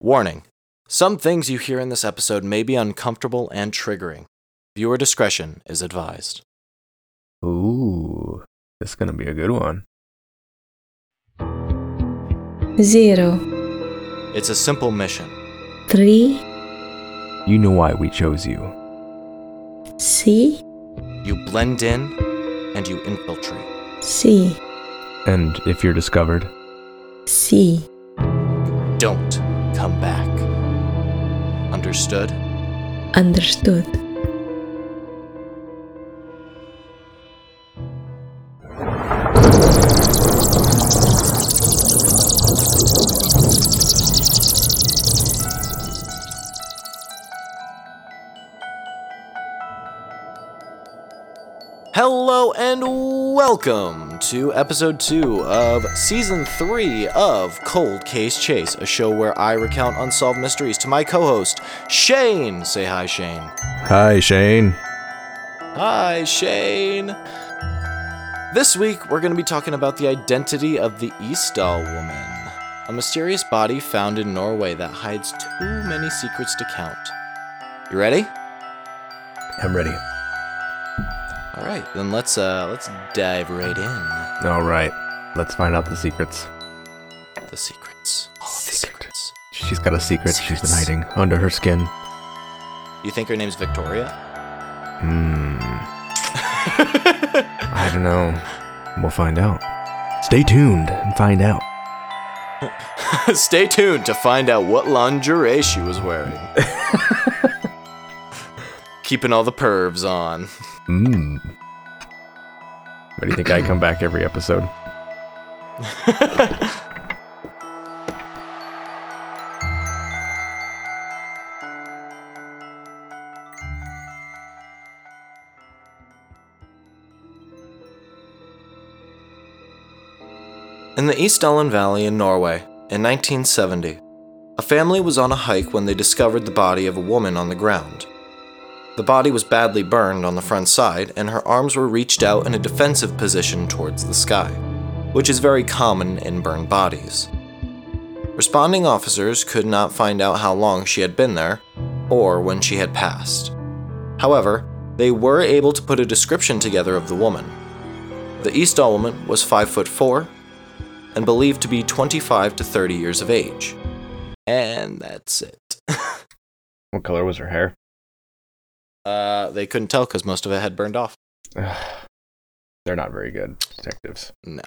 Warning Some things you hear in this episode may be uncomfortable and triggering. Viewer discretion is advised. Ooh, this is gonna be a good one. zero, It's a simple mission. three, You know why we chose you. C, You blend in and you infiltrate. C, And if you're discovered, C. Don't come back. Understood? Understood. Hello and welcome to episode 2 of season 3 of Cold Case Chase, a show where I recount unsolved mysteries to my co host, Shane. Say hi, Shane. hi Shane. Hi, Shane. This week, we're going to be talking about the identity of the Isdal woman, a mysterious body found in Norway that hides too many secrets to count. You ready? I'm ready. All right, then let's uh let's dive right in. All right, let's find out the secrets. The secrets. All of the secrets. She's got a secret she's been hiding under her skin. You think her name's Victoria? Hmm. I don't know. We'll find out. Stay tuned and find out. Stay tuned to find out what lingerie she was wearing. Keeping all the pervs on. Mmm. What do you think I come back every episode? In the Isdalen Valley in Norway, in 1970, a family was on a hike when they discovered the body of a woman on the ground. The body was badly burned on the front side, and her arms were reached out in a defensive position towards the sky, which is very common in burned bodies. Responding officers could not find out how long she had been there, or when she had passed. However, they were able to put a description together of the woman. The Isdal woman was 5 foot 4 and believed to be 25 to 30 years of age. And that's it. What color was her hair? Uh, they couldn't tell because most of it had burned off. They're not very good detectives. No,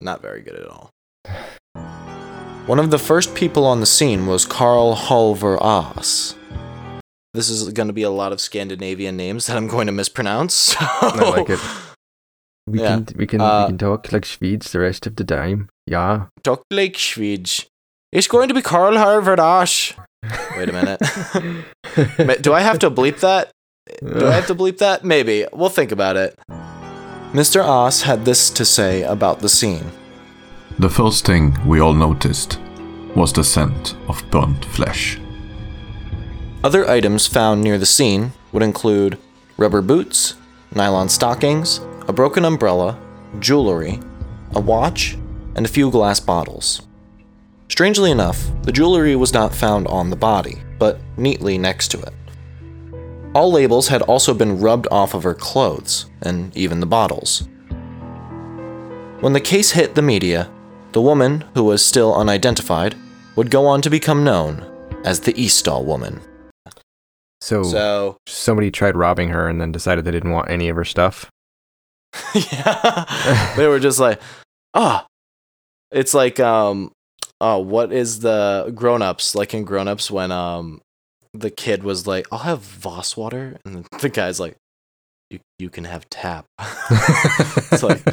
not very good at all. One of the first people on the scene was Carl Halvar Aas. This is going to be a lot of Scandinavian names that I'm going to mispronounce. So. I like it. We Yeah. can we can Uh, we can talk like Swedes the rest of the time. Yeah. Talk like Swedish. It's going to be Carl Harvard Ash. Wait a minute. Do I have to bleep that? Do I have to bleep that? Maybe. We'll think about it. Mr. Oss had this to say about the scene. The first thing we all noticed was the scent of burnt flesh. Other items found near the scene would include rubber boots, nylon stockings, a broken umbrella, jewelry, a watch, and a few glass bottles. Strangely enough, the jewelry was not found on the body, but neatly next to it. All labels had also been rubbed off of her clothes, and even the bottles. When the case hit the media, the woman, who was still unidentified, would go on to become known as the Isdal woman. So, So, somebody tried robbing her and then decided they didn't want any of her stuff. yeah, they were just like, ah, it's like, um, oh, what is the grown ups like in grown ups when um the kid was like, I'll have Voss water, and the guy's like, you you can have tap. it's like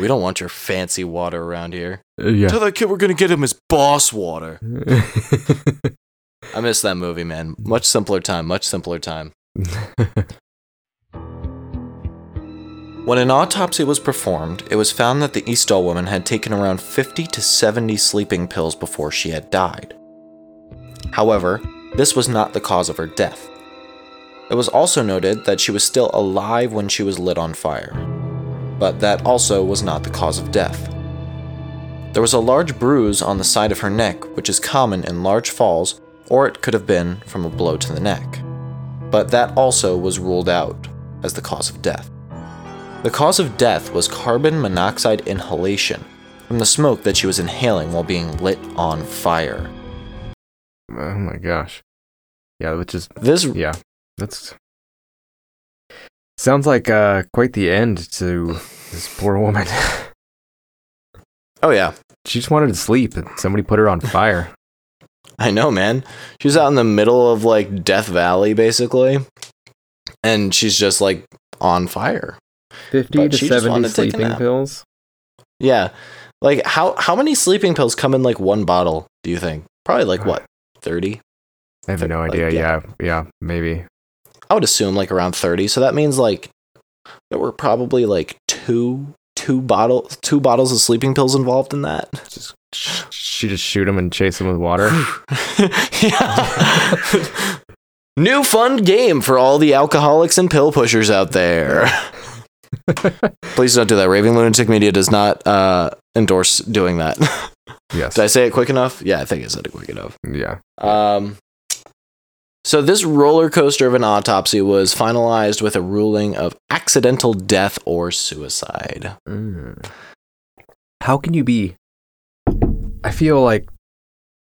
we don't want your fancy water around here. Uh, yeah. Tell that kid we're gonna get him his boss water. I miss that movie, man. Much simpler time. Much simpler time. When an autopsy was performed, it was found that the Isdal woman had taken around 50 to 70 sleeping pills before she had died. However, this was not the cause of her death. It was also noted that she was still alive when she was lit on fire, but that also was not the cause of death. There was a large bruise on the side of her neck, which is common in large falls, or it could have been from a blow to the neck. But that also was ruled out as the cause of death. The cause of death was carbon monoxide inhalation from the smoke that she was inhaling while being lit on fire. Oh my gosh. Yeah, which is This yeah. That's sounds like uh quite the end to this poor woman. Oh yeah, she just wanted to sleep and somebody put her on fire. I know, man. She was out in the middle of like Death Valley basically, and she's just like on fire. 50 But to 70 wanted to sleeping pills. Yeah. Like how how many sleeping pills come in like one bottle, do you think? Probably like what? 30? I have no like, idea. yeah. yeah, yeah, maybe. I would assume like around 30. So that means like there were probably like two two bottle two bottles of sleeping pills involved in that. Just she just shoot him and chase him with water. yeah. New fun game for all the alcoholics and pill pushers out there. Please don't do that. Raving Lunatic Media does not uh, endorse doing that. yes. Did I say it quick enough? Yeah, I think I said it quick enough. yeah. Um, so this roller coaster of an autopsy was finalized with a ruling of accidental death or suicide. Mm. How can you be? I feel like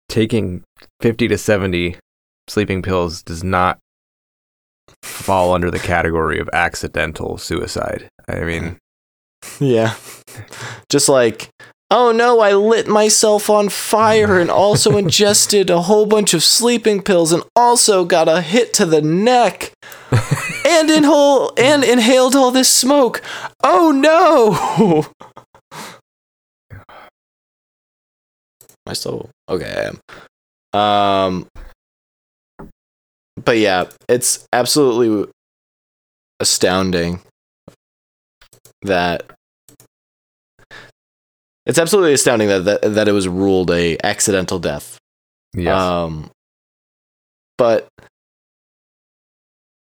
taking 50 to 70 sleeping pills does not fall under the category of accidental suicide. I mean, Yeah. Just like, oh no, I lit myself on fire and also ingested a whole bunch of sleeping pills and also got a hit to the neck and inhale and inhaled all this smoke. Oh no. I still okay? I am. Um, but yeah, it's absolutely astounding that it's absolutely astounding that, that that it was ruled a accidental death. yes. Um, but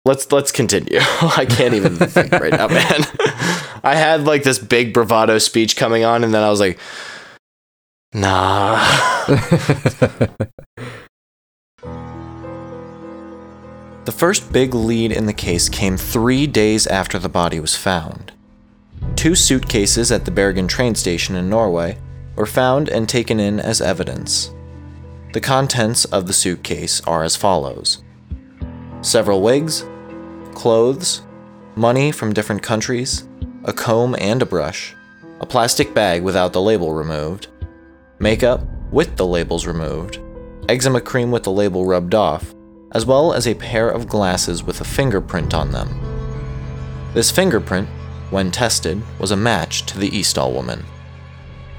let's let's continue. I can't even think right now, man. I had like this big bravado speech coming on, and then I was like, nah. The first big lead in the case came three days after the body was found. Two suitcases at the Bergen train station in Norway were found and taken in as evidence. The contents of the suitcase are as follows several wigs, clothes, money from different countries, a comb and a brush, a plastic bag without the label removed, makeup with the labels removed, eczema cream with the label rubbed off, as well as a pair of glasses with a fingerprint on them. This fingerprint, when tested, was a match to the Isdal woman,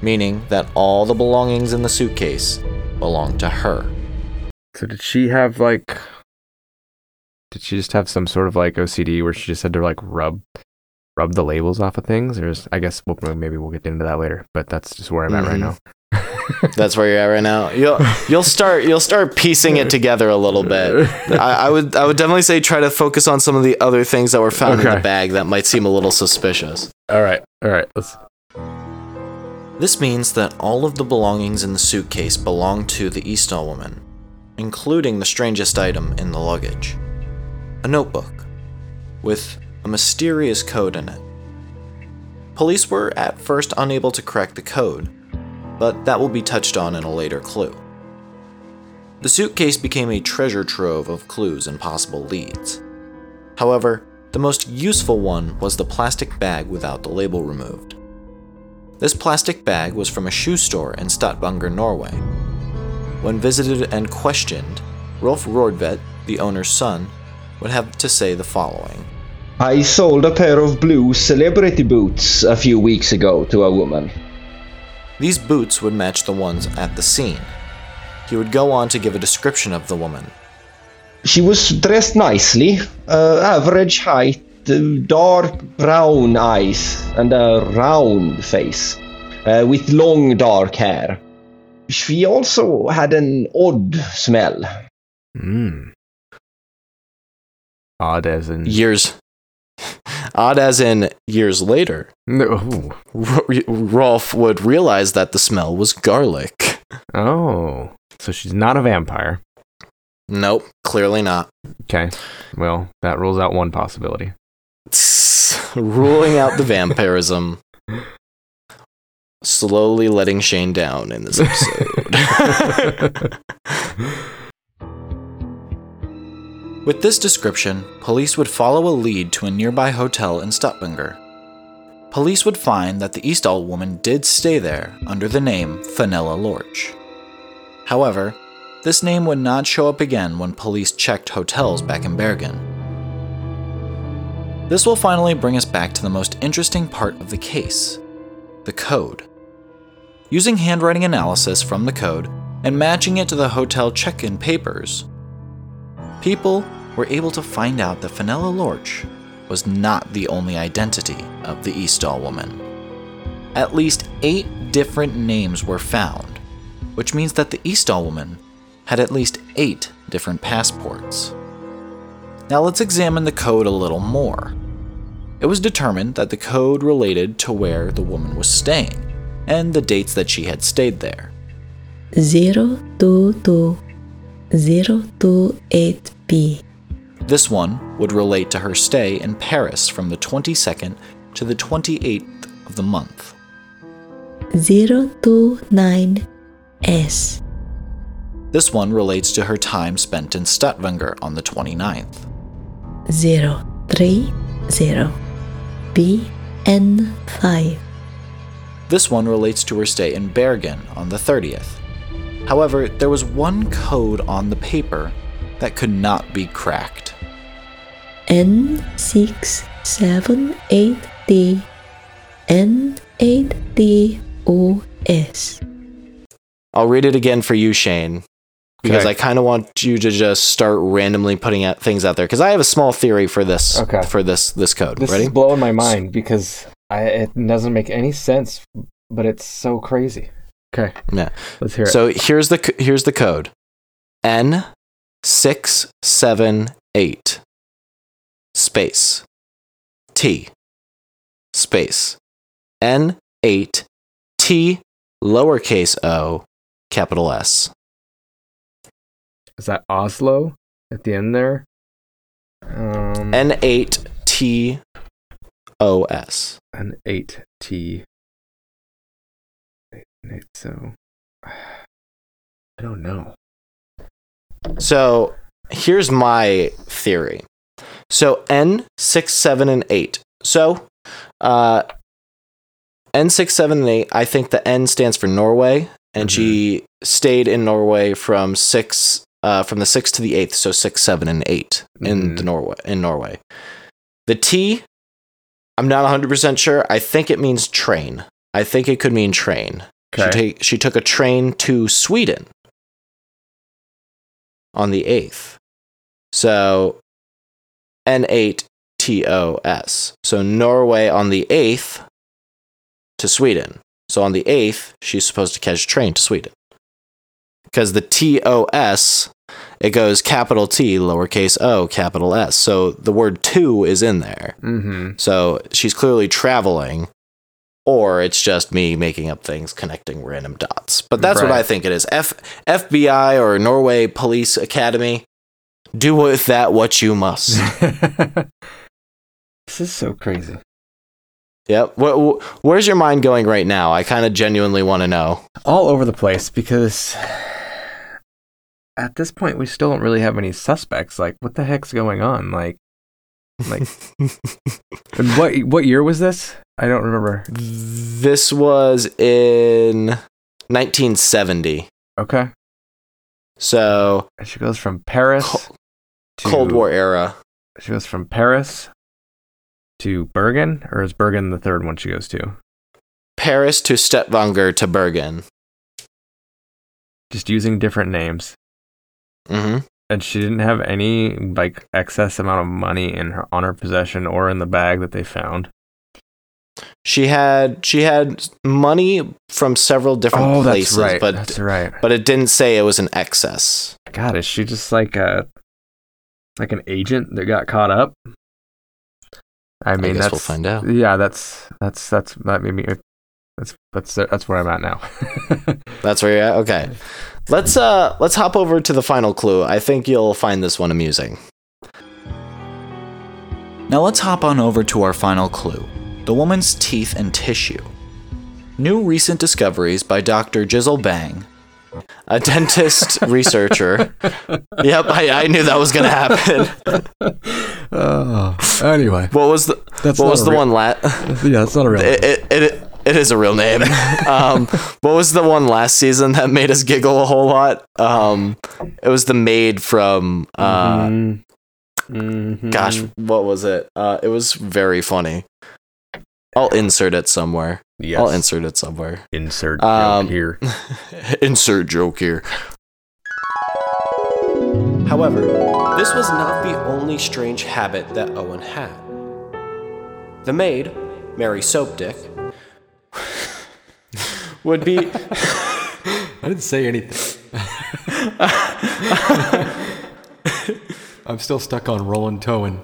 meaning that all the belongings in the suitcase belonged to her. so did she have like did she just have some sort of like OCD where she just had to like rub rub the labels off of things or is, I guess we'll, maybe we'll get into that later, but that's just where I'm at right Mhm. now. That's where you're at right now. You'll you'll start you'll start piecing it together a little bit. I, I would I would definitely say try to focus on some of the other things that were found in the bag that might seem a little suspicious. All right. All right. Let's This means that all of the belongings in the suitcase belong to the Isdal woman, including the strangest item in the luggage a notebook with a mysterious code in it. Police were at first unable to crack the code, but that will be touched on in a later clue. The suitcase became a treasure trove of clues and possible leads. However, the most useful one was the plastic bag without the label removed. This plastic bag was from a shoe store in Stavanger, Norway. When visited and questioned, Rolf Rordvet, the owner's son, would have to say the following. I sold a pair of blue celebrity boots a few weeks ago to a woman. These boots would match the ones at the scene. He would go on to give a description of the woman. She was dressed nicely, uh, average height, uh, dark brown eyes, and a round face, uh, with long dark hair. She also had an odd smell. Mm. Odd as in Years. Odd as in years later, No. R- Rolf would realize that the smell was garlic. Oh, so she's not a vampire. Nope, clearly not. Okay. Well, that rules out one possibility. Ruling out the vampirism. Slowly letting Shane down in this episode. With this description, police would follow a lead to a nearby hotel in Stavanger. Police would find that the Isdal woman did stay there under the name Fenella Lorch. However, this name would not show up again when police checked hotels back in Bergen. This will finally bring us back to the most interesting part of the case the code. Using handwriting analysis from the code and matching it to the hotel check in papers, people were able to find out that Fenella Lorch was not the only identity of the Isdal woman. At least eight different names were found, which means that the Isdal woman had at least eight different passports. Now let's examine the code a little more. It was determined that the code related to where the woman was staying and the dates that she had stayed there. Zero two two zero two eight B. This one would relate to her stay in Paris from the 22nd to the 28th of the month. Zero two nine S. This one relates to her time spent in Stavanger on the 29th. Zero three zero B N five. This one relates to her stay in Bergen on the 30th. However, there was one code on the paper that could not be cracked. N six seven eight D N eight D O S. I'll read it again for you, Shane, because Okay. I kind of want you to just start randomly putting out things out there. Because I have a small theory for this. Okay. For this this code. This Ready? is blowing my mind because I, it doesn't make any sense, but it's so crazy. Okay. Yeah. Let's hear it. So here's the c- here's the code. N six seven eight space T space N eight T lowercase o capital S. is that Oslo at the end there? Um, N eight T O S. N8 T. So I don't know. So here's my theory. So N six, seven, and eight. So uh N six, seven, and eight, I think the N stands for Norway, and she stayed in Norway from six uh from the sixth to the eighth, so six, seven, and 8 in Mhm. the Norway in Norway. The T, I'm not 100% sure. I think it means train. I think it could mean train. She, take, she took a train to Sweden on the 8th. So N8TOS. So Norway on the 8th to Sweden. So on the 8th, she's supposed to catch a train to Sweden. Because the TOS, it goes capital T, lowercase o, capital S. So the word to is in there. Mm-hmm. So she's clearly traveling, or it's just me making up things, connecting random dots. But that's what I think it is. F- FBI or Norway Police Academy, do with that what you must. this is so crazy. yep. Wh- wh- where's your mind going right now? I kind of genuinely want to know. All over the place because at this point we still don't really have any suspects. Like, what the heck's going on? Like, like what what year was this? I don't remember. this was in 1970. Okay, So she goes from Paris to Cold War era. She goes from Paris to Bergen, or is Bergen the third one she goes to? Paris to Stavanger to Bergen. Just using different names. hmm and she didn't have any like excess amount of money in her on her possession or in the bag that they found. She had she had money from several different oh, places, that's right. but that's right. but it didn't say it was an excess. God, is she just like a like an agent that got caught up? I mean, guess that's we'll find out. Yeah, that's that's that's that made me. That's that's that's where I'm at now. That's where you're at. Okay, let's uh let's hop over to the final clue. I think you'll find this one amusing. Now let's hop on over to our final clue: the woman's teeth and tissue. New recent discoveries by Dr. Jizzle Bang, a dentist researcher. Yep, I, I knew that was gonna happen. oh, anyway, What was the That's what was the real- one la- yeah, it's not a real. it, it, it, it is a real name. um, what was the one last season that made us giggle a whole lot? Um, it was the maid from. Uh, Mhm. Mhm. Gosh, what was it? Uh, it was very funny. I'll insert it somewhere. yes. I'll insert it somewhere. insert Um, here. insert joke here. However, this was not the only strange habit that Owen had. The maid, Mary Soapdick, would be. I didn't say anything. I'm still stuck on Roland Towen.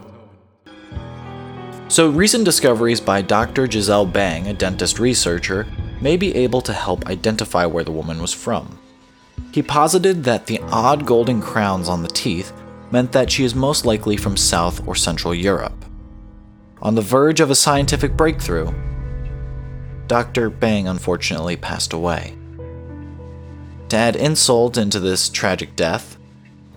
So, recent discoveries by Dr. Giselle Bang, a dentist researcher, may be able to help identify where the woman was from. He posited that the odd golden crowns on the teeth meant that she is most likely from South or Central Europe. On the verge of a scientific breakthrough, Dr. Bang unfortunately passed away. To add insult into this tragic death,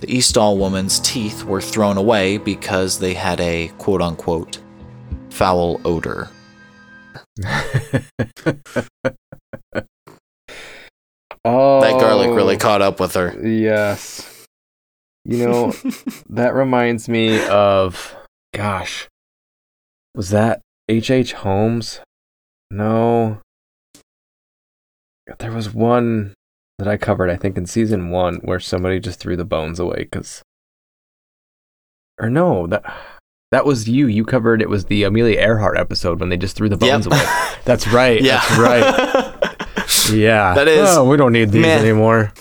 the Isdal woman's teeth were thrown away because they had a quote unquote foul odor. Oh, That garlic really oh, caught up with her. Yes. You know, that reminds me of gosh. Was that H.H. H. Holmes? No. There was one that I covered, I think, in season one, where somebody just threw the bones away because. Or no, that that was you. You covered it was the Amelia Earhart episode when they just threw the bones Yep. away. That's right. yeah. That's right. Yeah. That is- Oh, we don't need these Man. anymore.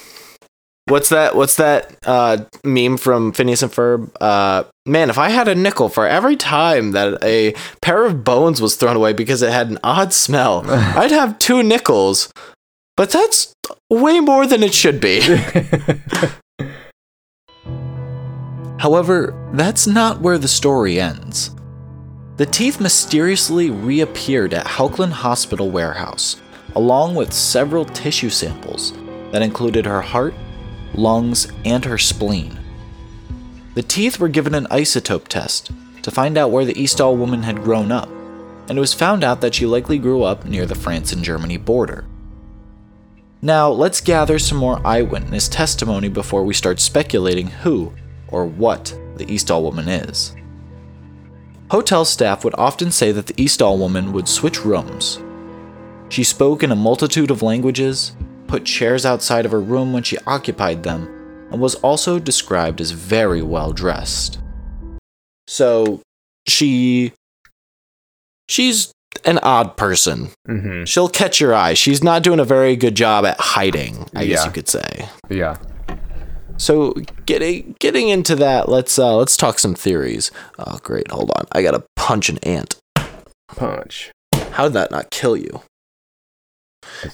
what's that what's that uh, meme from Phineas and Ferb? Uh, man, if I had a nickel for every time that a pair of bones was thrown away because it had an odd smell, I'd have two nickels. But that's way more than it should be. However, that's not where the story ends. The teeth mysteriously reappeared at Haukeland Hospital warehouse, along with several tissue samples that included her heart, lungs, and her spleen. The teeth were given an isotope test to find out where the Isdal woman had grown up, and it was found out that she likely grew up near the France and Germany border. Now, let's gather some more eyewitness testimony before we start speculating who or what the Isdal woman is. Hotel staff would often say that the Isdal woman would switch rooms. She spoke in a multitude of languages, put chairs outside of her room when she occupied them, and was also described as very well dressed. So, she. She's an odd person. mm-hmm. She'll catch your eye. She's not doing a very good job at hiding, I guess you could say. Yeah. So getting getting into that, let's uh let's talk some theories. Oh great, hold on. I gotta punch an ant. Punch. How did that not kill you?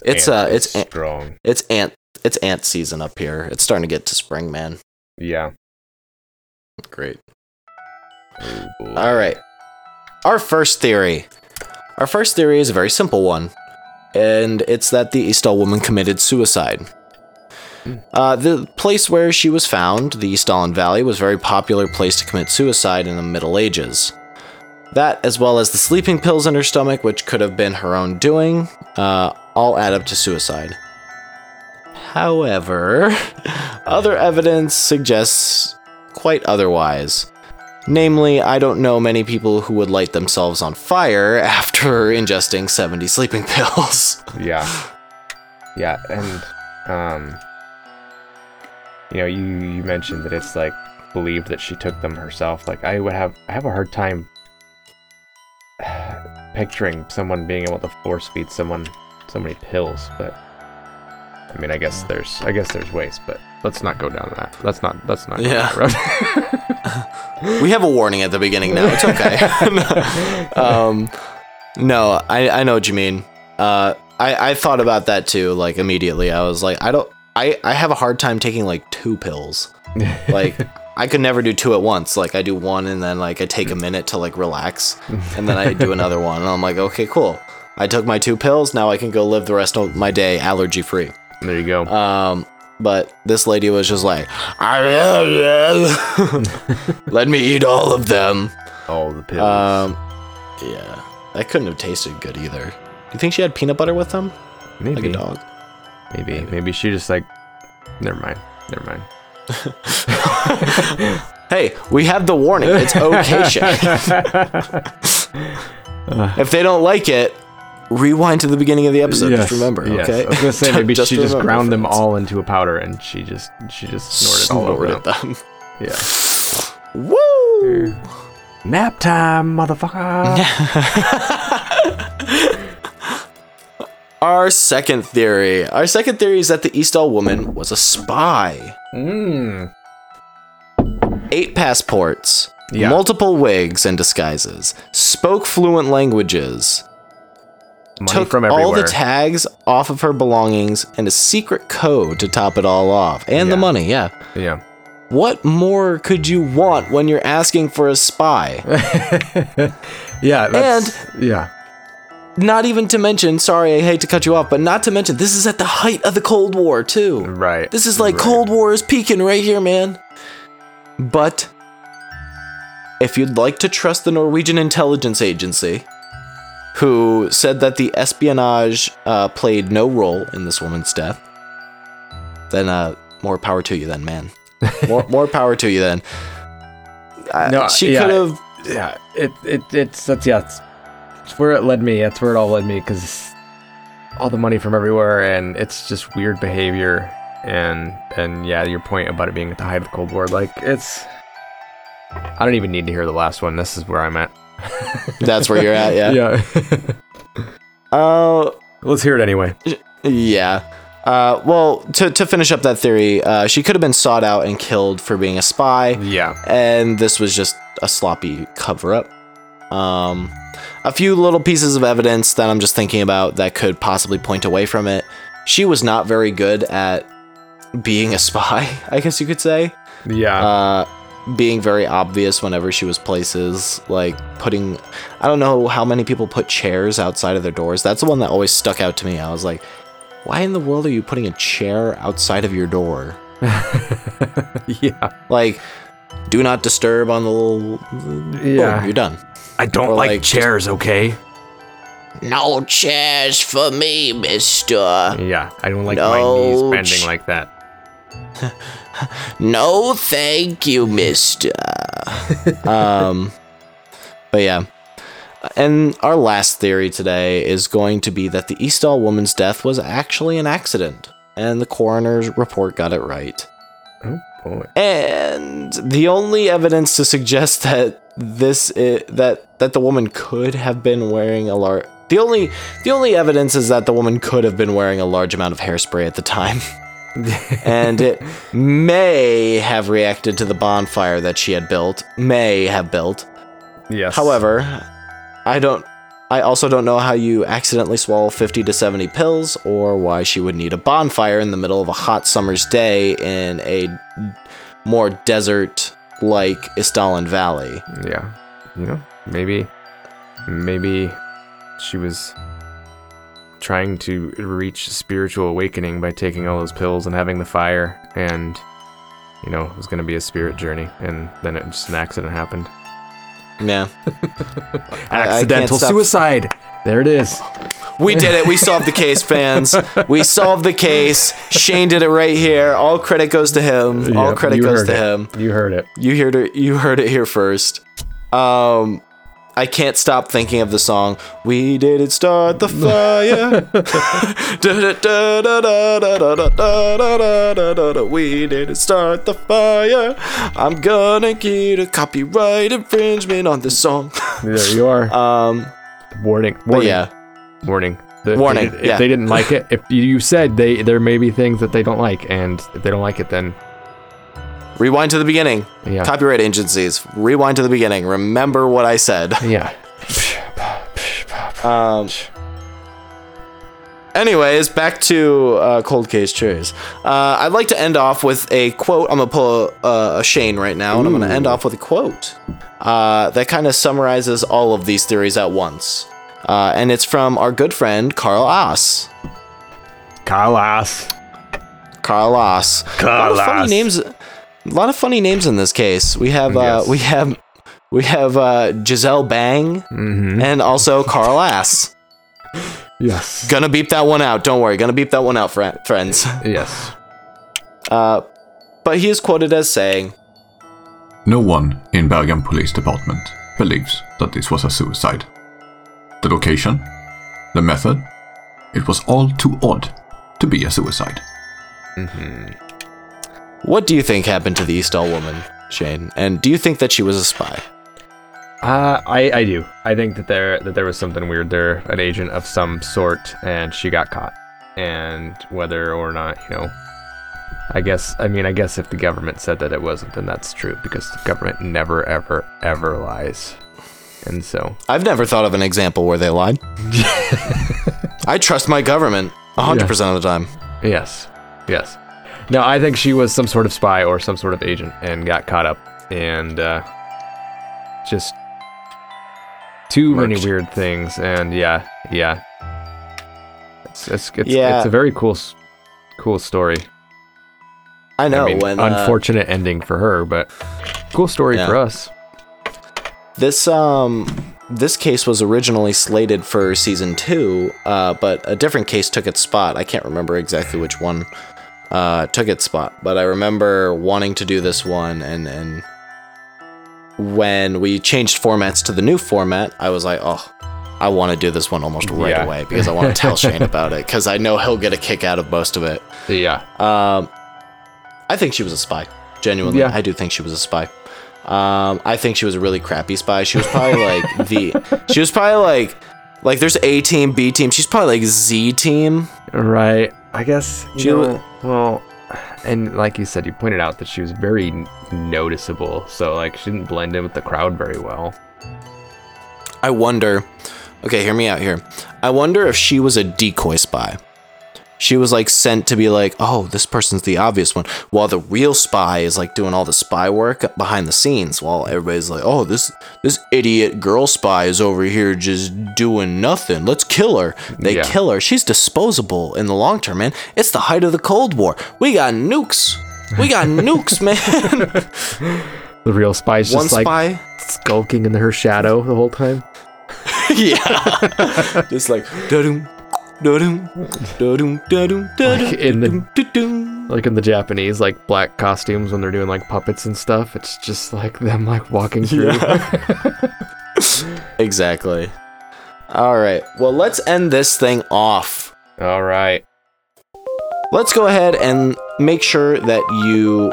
It's, uh, it's strong. It's ant it's ant season up here. It's starting to get to spring, man. Yeah. Great. Oh. All right. Our first theory. Our first theory is a very simple one, and it's that the Isdal woman committed suicide. Uh, the place where she was found, the Isdalen Valley, was a very popular place to commit suicide in the Middle Ages. That, as well as the sleeping pills in her stomach, which could have been her own doing, uh, all add up to suicide. However, other evidence suggests quite otherwise. Namely, I don't know many people who would light themselves on fire after ingesting 70 sleeping pills. Yeah. Yeah, and um you know, you you mentioned that it's like believed that she took them herself. Like I would have I have a hard time picturing someone being able to force feed someone so many pills, but I mean, I guess there's I guess there's ways, but let's not go down that. Let's not. Let's not. Yeah. road. We have a warning at the beginning now. It's okay. um, no, I, I know what you mean. Uh, I, I thought about that too, like immediately. I was like, I don't, I, I have a hard time taking like two pills. Like, I could never do two at once. Like, I do one and then like I take a minute to like relax and then I do another one. And I'm like, okay, cool. I took my two pills. Now I can go live the rest of my day allergy free. there you go. Um, but this lady was just like, I let me eat all of them. All the pills. Um, yeah, that couldn't have tasted good either. Do you think she had peanut butter with them, Maybe. like a dog? Maybe. Maybe she just like. Never mind. Never mind. Hey, we have the warning. It's okay, if they don't like it, rewind to the beginning of the episode. Just remember, yes. okay? I was gonna say maybe Just she just ground them all into a powder and she just she just snorted, all over them. them. Yeah. Woo! Nap time, motherfucker. Our second theory. Our second theory is that the Isdal woman was a spy. Mmm. Eight passports, Yeah. multiple wigs and disguises, spoke fluent languages, Money took from all the tags off of her belongings, and a secret code to top it all off. And the money, yeah. yeah. What more could you want when you're asking for a spy? Yeah. That's, yeah. Not even to mention, sorry, I hate to cut you off, but not to mention, this is at the height of the Cold War, too. Right. This is like Right. Cold War is peaking right here, man. But if you'd like to trust the Norwegian intelligence agency, who said that the espionage uh, played no role in this woman's death, then uh, more power to you, then, man. More, more power to you, then. Uh, No, she yeah. could have. yeah. It it it's that's yeah. It's, it's where it led me. That's where it all led me because all the money from everywhere and it's just weird behavior and and yeah, your point about it being at the height of the Cold War, like it's. I don't even need to hear the last one. This is where I'm at. That's where you're at, yeah. Yeah. Uh, Let's hear it anyway. Yeah. Uh, well, to, to finish up that theory, uh, she could have been sought out and killed for being a spy, Yeah. and this was just a sloppy cover up. Um, a few little pieces of evidence that I'm just thinking about that could possibly point away from it. She was not very good at being a spy, I guess you could say. Yeah. Uh, being very obvious whenever she was places, like putting, I don't know how many people put chairs outside of their doors. That's the one that always stuck out to me. I was like, why in the world are you putting a chair outside of your door? yeah. Like, do not disturb on the little. Yeah. Boom, you're done. I don't Or, like, like, just- chairs, okay? No chairs for me, mister. Yeah. I don't like my knees bending ch- like that. No, thank you, mister. um, but yeah. And our last theory today is going to be that the Isdal woman's death was actually an accident, and the coroner's report got it right. Oh boy. And the only evidence to suggest that this i- that that the woman could have been wearing a large the only the only evidence is that the woman could have been wearing a large amount of hairspray at the time. and it may have reacted to the bonfire that she had built, may have built. Yes. However, I don't I also don't know how you accidentally swallow 50 to 70 pills or why she would need a bonfire in the middle of a hot summer's day in a more desert like Isdalen Valley. Yeah. You know, maybe, maybe she was trying to reach spiritual awakening by taking all those pills and having the fire, and you know, it was going to be a spirit journey, and then it just an accident happened. Yeah. I Accidental suicide. There it is. We did it. We solved the case, fans. We solved the case. Shane did it right here. All credit goes to him. All Yep, credit goes to it. him. You heard it. You heard it. You heard it here first. Um, I can't stop thinking of the song. We didn't start the fire. we didn't start the fire. I'm gonna get a copyright infringement on this song. there you are. Um, warning. Warning. Yeah. Warning. The, warning. If, they, if yeah. they didn't like it, if you said they there may be things that they don't like, and if they don't like it, then Rewind to the beginning. yeah, Copyright agencies. Rewind to the beginning. Remember what I said. yeah. Um. Anyways, back to uh, cold case cherries. Uh, I'd like to end off with a quote. I'm gonna pull a, a Shane right now, and I'm gonna end off with a quote uh, that kind of summarizes all of these theories at once. Uh, and it's from our good friend Carl Ass. Kalas. Carl Ass. A lot of funny Carl Ass. names. A lot of funny names in this case. We have uh, we have we have uh, Giselle Bang Mm-hmm. and also Carl Ass. Yes. Gonna beep that one out. Don't worry. Gonna beep that one out, fri friends. Yes. Uh, but he is quoted as saying, No one in Bergen Police Department believes that this was a suicide. The location, the method, it was all too odd to be a suicide. "What do you think happened to the Isdal woman, Shane? And do you think that she was a spy?" Uh, I I do. I think that there that there was something weird there, an agent of some sort, and she got caught. And whether or not you know, I guess I mean I guess if the government said that it wasn't, then that's true because the government never ever ever lies. And so I've never thought of an example where they lied. I trust my government 100% of the time. yes, yes. No, I think she was some sort of spy or some sort of agent and got caught up and uh, just too many weird things. And yeah, yeah. It's it's it's, Yeah. it's a very cool cool story. I know I mean, when uh, unfortunate ending for her, but cool story Yeah. for us. this um this case was originally slated for season two, uh, but a different case took its spot. I can't remember exactly which one uh, took its spot, but I remember wanting to do this one, and and when we changed formats to the new format, I was like, oh, I want to do this one almost right Yeah. away because I want to tell Shane about it because I know he'll get a kick out of most of it. Yeah. Um, I think she was a spy. Genuinely, Yeah. I do think she was a spy. Um, I think she was a really crappy spy. She was probably like the. She was probably like, like there's A team, B team. She's probably like Z team. Right. I guess you She know, wa- well, and like you said, you pointed out that she was very noticeable. So like she didn't blend in with the crowd very well. I wonder. Okay, hear me out here. I wonder if she was a decoy spy. She was like sent to be like, oh, this person's the obvious one, while the real spy is like doing all the spy work behind the scenes. While everybody's like, oh, this this idiot girl spy is over here just doing nothing. Let's kill her. They Yeah. kill her. She's disposable in the long term, man. It's the height of the Cold War. We got nukes. We got nukes, man. The real spy's just like spy. skulking in her shadow the whole time. yeah. Just like Like in the-. Like in the Japanese like black costumes when they're doing like puppets and stuff. It's just like them like walking through. Exactly. All right. Well, let's end this thing off. All right. Let's go ahead and make sure that you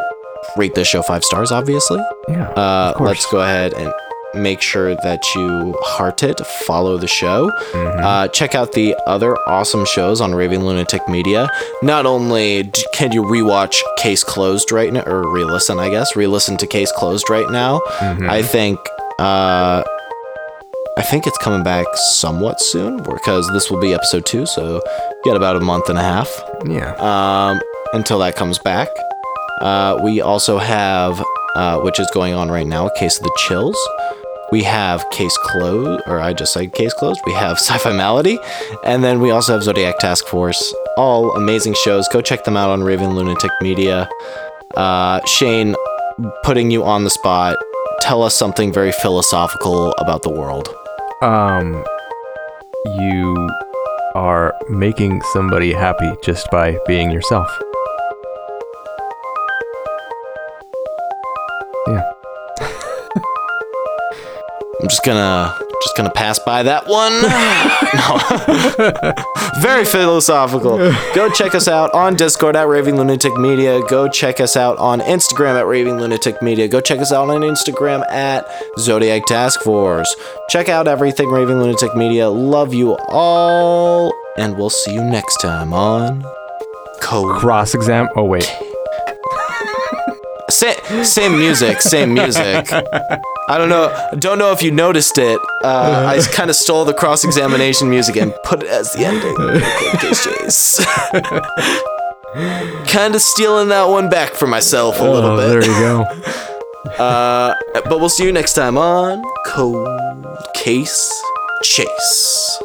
rate this show five stars, obviously. Yeah. Uh, let's go ahead and make sure that you heart it, follow the show. Mhm. Uh, check out the other awesome shows on Raving Lunatic Media. Not only can you rewatch Case Closed right now, or re-listen, I guess, re-listen to Case Closed right now. Mhm. I think, uh, I think it's coming back somewhat soon because this will be episode two, so you got about a month and a half yeah. um, until that comes back. Uh, we also have, uh, which is going on right now, a Case of the Chills. We have Case Closed, or I just said Case Closed. We have Sci Fi Malady. And then we also have Zodiac Task Force. All amazing shows. Go check them out on Raving Lunatic Media. Uh, Shane, putting you on the spot, tell us something very philosophical about the world. Um, you are making somebody happy just by being yourself. I'm just gonna just gonna pass by that one. no. Very philosophical. Go check us out on Discord at Raving Lunatic Media. Go check us out on Instagram at Raving Lunatic Media. Go check us out on Instagram at Zodiac Task Force. Check out everything Raving Lunatic Media. Love you all. and we'll see you next time on Code. Cross exam. Oh wait. Same, same music, same music. I don't know. Don't know if you noticed it. Uh, I kind of stole the cross examination music and put it as the ending. kind of stealing that one back for myself a little Oh, bit. there you go. Uh, but we'll see you next time on Cold Case Chase.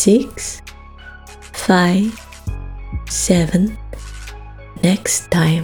Six, five, seven. Next time.